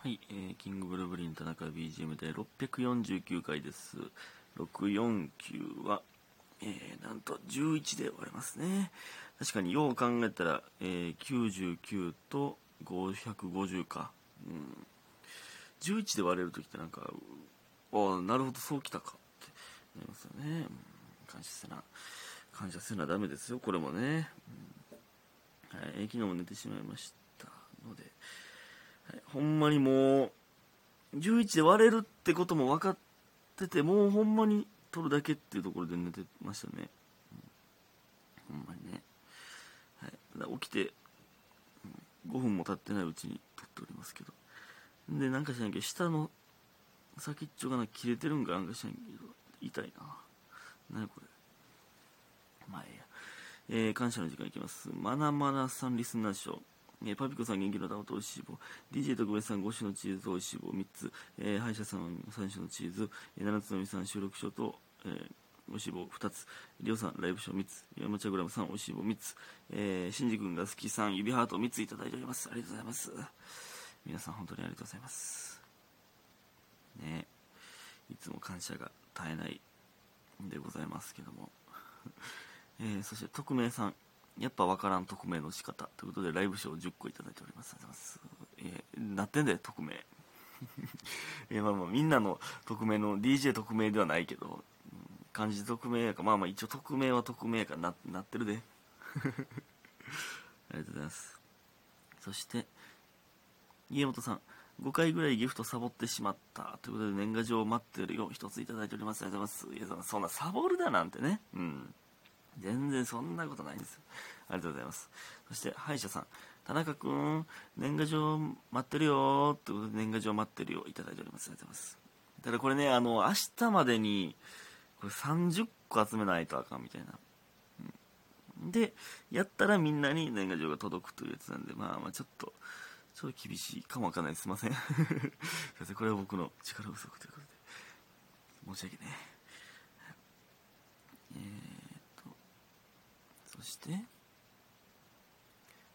はい、えーキングブルーブリン田中 BGM で649回です。649は、えーなんと11で割れますね。確かによう考えたら、えー99と550か。うん。11で割れるときってなんか、ああ、なるほど、そうきたかってなりますよね。うん感謝せな、感謝せなダメですよ、これもね。うんはい、昨日も寝てしまいましたので、ほんまにもう、11で割れるってことも分かってて、もうほんまに取るだけっていうところで寝てましたね。ほんまにね。はい、起きて、5分も経ってないうちに取っておりますけど。で、なんかしないけど、下の先っちょがな切れてるんかなんかしないけど、痛いな。何これ。まあええや。えー感謝の時間いきます。マナマナさんリスナー賞。えーパピコさん元気の玉と美味しい棒。DJ 特別さん5種のチーズと美味しい棒3つ。えー歯医者さん3種のチーズ。えー七つのみさん収録賞と、えー美味しい棒2つ。りょうさんライブ賞3つ。山茶グラムさん美味しい棒3つ。えー、しんじ君が好きさん指ハート3ついただいております。ありがとうございます。皆さん本当にありがとうございます。ねいつも感謝が絶えないでございますけども。えーそして匿名さん。やっぱわからん匿名の仕方ということでライブ賞10個いただいております。ありがとうございます。えーなってんだよ、匿名。えーまあまあみんなの匿名の DJ 匿名ではないけど、うん漢字匿名やか、まあまあ一応匿名は匿名やからななってるで。ありがとうございます。そして、家元さん、5回ぐらいギフトサボってしまった。ということで年賀状を待ってるよ。一ついただいております。ありがとうございます。いや、そんなサボるだなんてね。うん。全然そんなことないんですよ。ありがとうございます。そして、歯医者さん。田中くん、年賀状待ってるよということで年賀状待ってるよ。いただいております。ありがとうございます。ただこれね、あの、明日までに、これ30個集めないとあかんみたいな。うんで、やったらみんなに年賀状が届くというやつなんで、まあまあちょっと、ちょっと厳しいかもわかんないです。すいません。すいません。これは僕の力不足ということで。申し訳ね。えー、そして、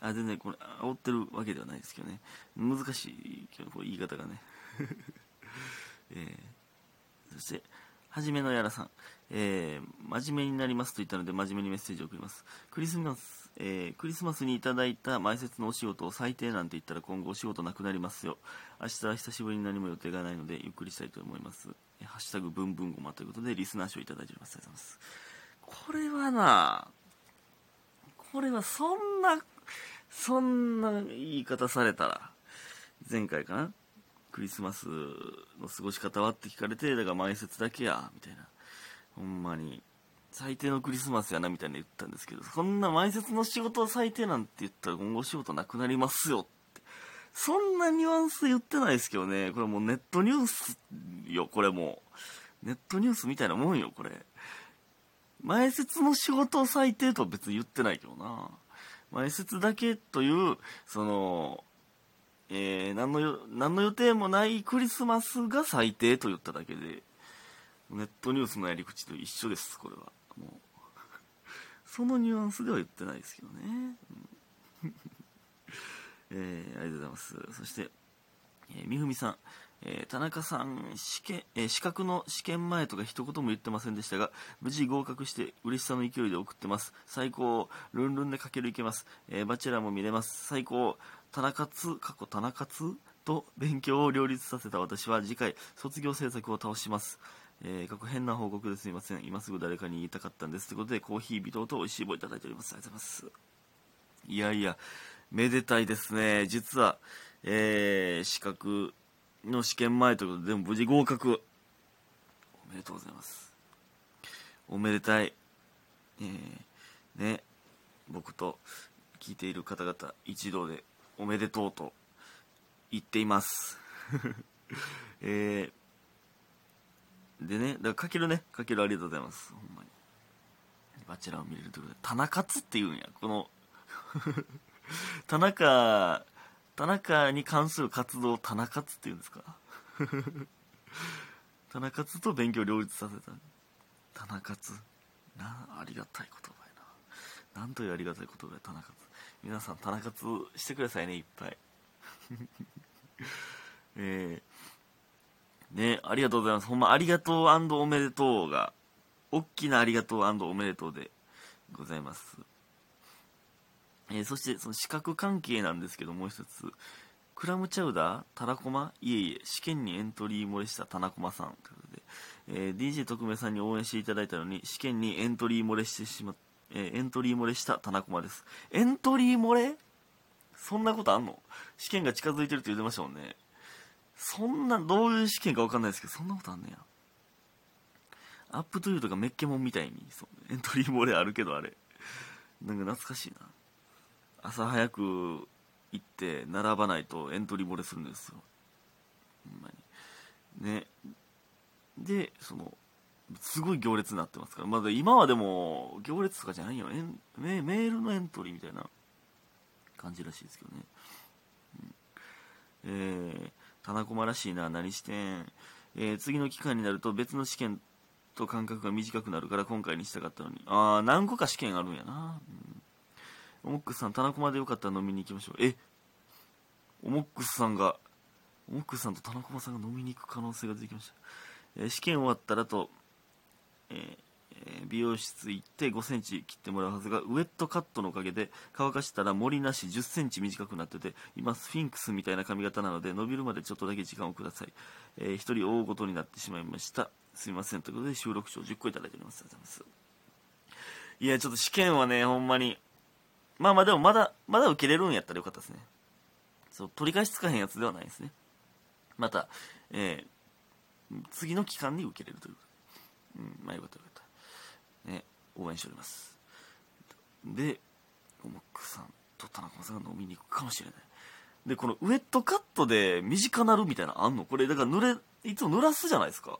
あ、全然これ、煽ってるわけではないですけどね。難しいけど、こう言い方がね。えー、そして、はじめのやらさん。えー、真面目になりますと言ったので真面目にメッセージを送ります。クリスマス、えー、クリスマスにいただいた前説のお仕事を最低なんて言ったら今後お仕事なくなりますよ。明日は久しぶりに何も予定がないのでゆっくりしたいと思います。えーハッシュタグブンブンゴマということでリスナー賞いただいております。ありがとうございます。これはなこれはそんな、そんな言い方されたら、前回かな？クリスマスの過ごし方はって聞かれて、だから前説だけや、みたいな。ほんまに、最低のクリスマスやな、みたいな言ったんですけど、そんな前説の仕事は最低なんて言ったら今後仕事なくなりますよって。そんなニュアンスで言ってないですけどね、これもうネットニュースよ、これもう。ネットニュースみたいなもんよ、これ。前説の仕事を最低とは別に言ってないけどな。前説だけという、その、えー、何の、何の予定もないクリスマスが最低と言っただけで、ネットニュースのやり口と一緒です、これは。もう、そのニュアンスでは言ってないですけどね。うん えー、ありがとうございます。そして、えーみふみさん、えー田中さん試験、えー資格の試験前とか一言も言ってませんでしたが無事合格して嬉しさの勢いで送ってます。最高ルンルンでかけるいけます、えーバチェラーも見れます。最高田中津過去田中津と勉強を両立させた私は次回卒業制作を倒します。えー、過去変な報告ですいません。今すぐ誰かに言いたかったんです。ということでコーヒー微糖と美味しい棒いただいております。ありがとうございます。いやいや、めでたいですね。実は、えー、資格の試験前ということで、でも無事合格。おめでとうございます。おめでたい。えー、ね、僕と聞いている方々一同でおめでとうと言っています。えー、でね、だからかけるね、かけるありがとうございます。ほんまに。バチェラーを見れるということで、田中津っていうんや。この、田中、田中に関する活動を田中津っていうんですか？田中津と勉強を両立させた。田中津。な、ありがたい言葉やな。なんというありがたい言葉や、田中津。皆さん、田中津してくださいね、いっぱい。えー、ね、ありがとうございます。ほんま、ありがとうおめでとうが、大きなありがとうおめでとうでございます。えー、そして、その資格関係なんですけど、もう一つ。クラムチャウダータラコマいえいえ、試験にエントリー漏れしたタナコマさん。ということで、えー、DJ 特命さんに応援していただいたのに、試験にエントリー漏れしてしまえー、エントリー漏れしたタナコマです。エントリー漏れ？そんなことあんの？試験が近づいてるって言ってましたもんね。そんな、どういう試験かわかんないですけど、そんなことあんねや。アップトゥーとかメッケモンみたいに、そうエントリー漏れあるけどあれ。なんか懐かしいな。朝早く行って並ばないとエントリー漏れするんですよ。ほんまに。ね。で、その、すごい行列になってますから。まだ今はでも、行列とかじゃないよ。メメールのエントリーみたいな感じらしいですけどね。うん、えー、田中駒らしいな、何してん？えー、次の期間になると別の試験と間隔が短くなるから今回にしたかったのに。あー、何個か試験あるんやな。うん、オモックスさん、田中駒でよかったら飲みに行きましょう。え？オモックスさんが、オモックスさんと田中さんが飲みに行く可能性が出てきました。えー、試験終わったらと、えー美容室行って5センチ切ってもらうはずがウェットカットのおかげで乾かしたら森なし10センチ短くなってて今スフィンクスみたいな髪型なので伸びるまでちょっとだけ時間をください、えー、1人追うことになってしまいました。すいません。ということで収録賞10個いただいております。ありがとうございます。いやちょっと試験はねほんまにまあまあでもまだまだ受けれるんやったらよかったですねそう取り返しつかへんやつではないですねまた、えー、次の期間に受けれるといううん、まあよかったよかった。ね、応援しております。で、オモックさんと田中さんが飲みに行くかもしれない。で、このウェットカットで短なるみたいなのあんの？これ、だから濡れ、いつも濡らすじゃないですか。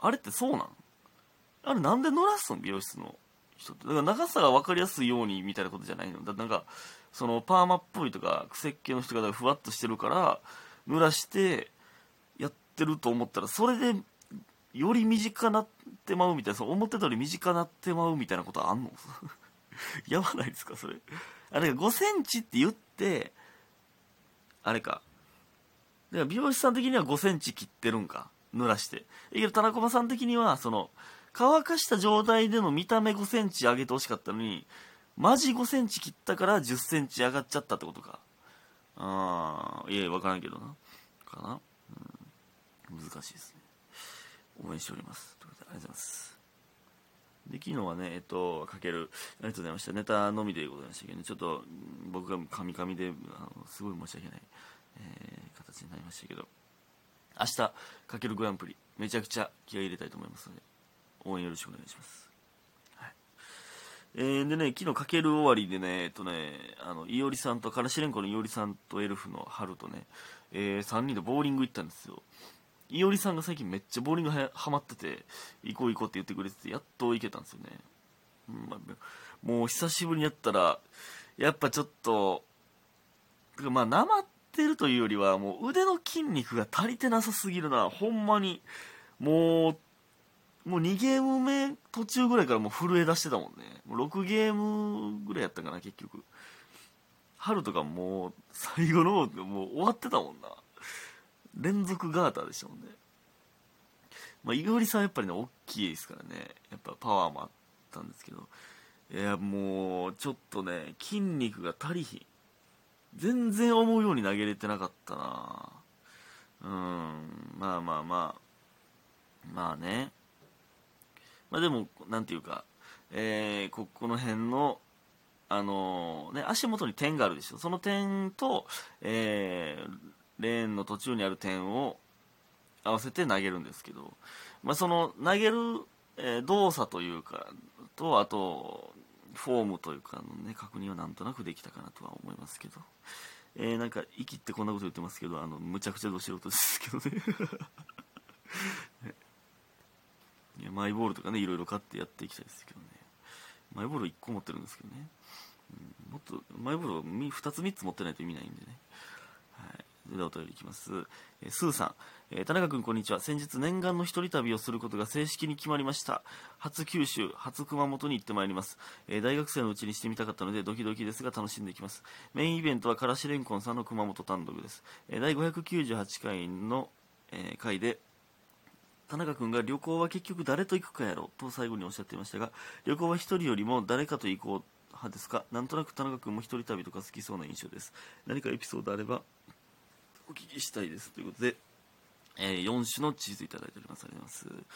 あれってそうなん？あれなんで濡らすの美容室の。だから長さが分かりやすいようにみたいなことじゃないのだなんか、そのパーマっぽいとか、癖っ気の人がふわっとしてるから、濡らしてやってると思ったら、それでより身近なってまうみたいな、そ思ってたより身近なってまうみたいなことあんの？やばないですか、それ。あれが5センチって言って、あれか。だから美容師さん的には5センチ切ってるんか。濡らして。えけど、田中さん的には、その、乾かした状態での見た目5センチ上げてほしかったのに、マジ5センチ切ったから10センチ上がっちゃったってことか。ああ、いや、わからんけどな。かな。うん。難しいですね。応援しております。ということで、ありがとうございます。で、昨日はね、えっと、かける、ありがとうございました。ネタのみでございましたけどね、ちょっと、僕がカミカミで、あのすごい申し訳ない、えー、形になりましたけど、明日、かけるグランプリ、めちゃくちゃ気合い入れたいと思いますので、応援よろしくお願いします。はい。えー、でね、昨日かける終わりでね、えっとね、あの、いおりさんと、からしれんこのいおりさんとエルフの春とね、えー、3人でボーリング行ったんですよ。いおりさんが最近めっちゃボーリングはハマってて、行こう行こうって言ってくれてて、やっと行けたんですよね。うん、もう久しぶりにやったら、やっぱちょっと、まあ、なまってるというよりは、もう腕の筋肉が足りてなさすぎるな。ほんまに。もう、もう2ゲーム目途中ぐらいからもう震え出してたもんね。もう6ゲームぐらいやったかな、結局。春とかもう最後のもう終わってたもんな。連続ガーターでしょうね。まあ、いおりさんやっぱりね、大きいですからね。やっぱパワーもあったんですけど。いや、もう、ちょっとね、筋肉が足りひん。全然思うように投げれてなかったなうん、まあまあまあ。まあね。まあでも、なんていうか、えー、ここの辺の、あのー、ね、足元に点があるでしょ。その点と、えー、レーンの途中にある点を合わせて投げるんですけど、まあ、その投げる、えー、動作というかとあとフォームというかの、ね、確認はなんとなくできたかなとは思いますけど、えー、なんか息ってこんなこと言ってますけどあのむちゃくちゃど素人ですけどね。マイボールとかねいろいろ買ってやっていきたいですけどねマイボール1個持ってるんですけどね、うん、もっとマイボールを2つ3つ持ってないと意味ないんでねそれではお便りいきます。えースーさん、えー田中君こんにちは。先日念願の一人旅をすることが正式に決まりました。初九州、初熊本に行ってまいります。えー大学生のうちにしてみたかったのでドキドキですが楽しんでいきます。メインイベントはからしれんこんさんの熊本単独です。え第598回の、え回で田中君が旅行は結局誰と行くかやろと最後におっしゃっていましたが旅行は一人よりも誰かと行こう派ですか？なんとなく田中君も一人旅とか好きそうな印象です。何かエピソードあればお聞きしたいですということで、えー4種のチーズいただいております。ありがとうございます。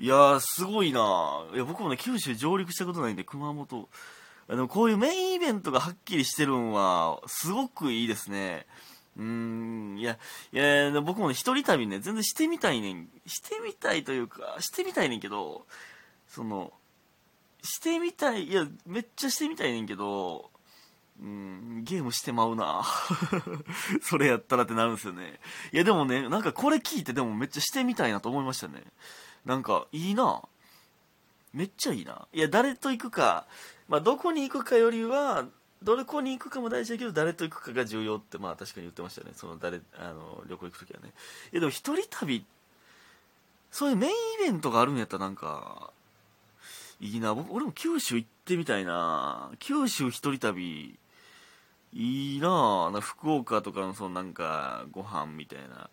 いやーすごいないや僕もね九州上陸したことないんで熊本。あのこういうメインイベントがはっきりしてるんはすごくいいですね。うーんいやいや僕もね一人旅ね全然してみたいねん。してみたいというかしてみたいねんけどそのしてみたいいやめっちゃしてみたいねんけどうんゲームしてまうな。それやったらってなるんですよね。いやでもねなんかこれ聞いてでもめっちゃしてみたいなと思いましたね。なんかいいな。めっちゃいいな。いや誰と行くかまあどこに行くかよりはどこに行くかも大事だけど誰と行くかが重要ってまあ確かに言ってましたね。その誰あの旅行行く時はね。いやでも一人旅そういうメインイベントがあるんやったらなんかいいな。僕俺も九州行ってみたいな。九州一人旅いいなな福岡とかのそのなんかご飯みたいな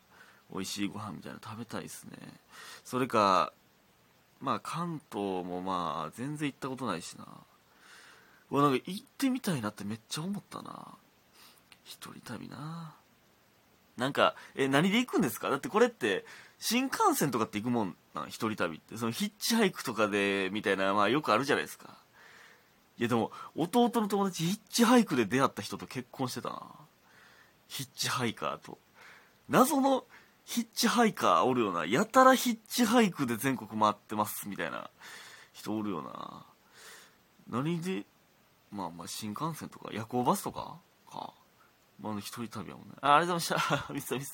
美味しいご飯みたいな食べたいですね。それかまあ関東もまあ全然行ったことないしな。うわなんか行ってみたいなってめっちゃ思ったな。一人旅な。なんかえ何で行くんですか？だってこれって新幹線とかって行くもんな一人旅って。そのヒッチハイクとかでみたいなまあよくあるじゃないですか。いやでも弟の友達ヒッチハイクで出会った人と結婚してたな。ヒッチハイカーと。謎のヒッチハイカーおるよな。やたらヒッチハイクで全国回ってますみたいな人おるよな。何でまあまあ新幹線とか夜行バスとかか。まあ一人旅やもんね。あありがとうございました。ミスターミスター。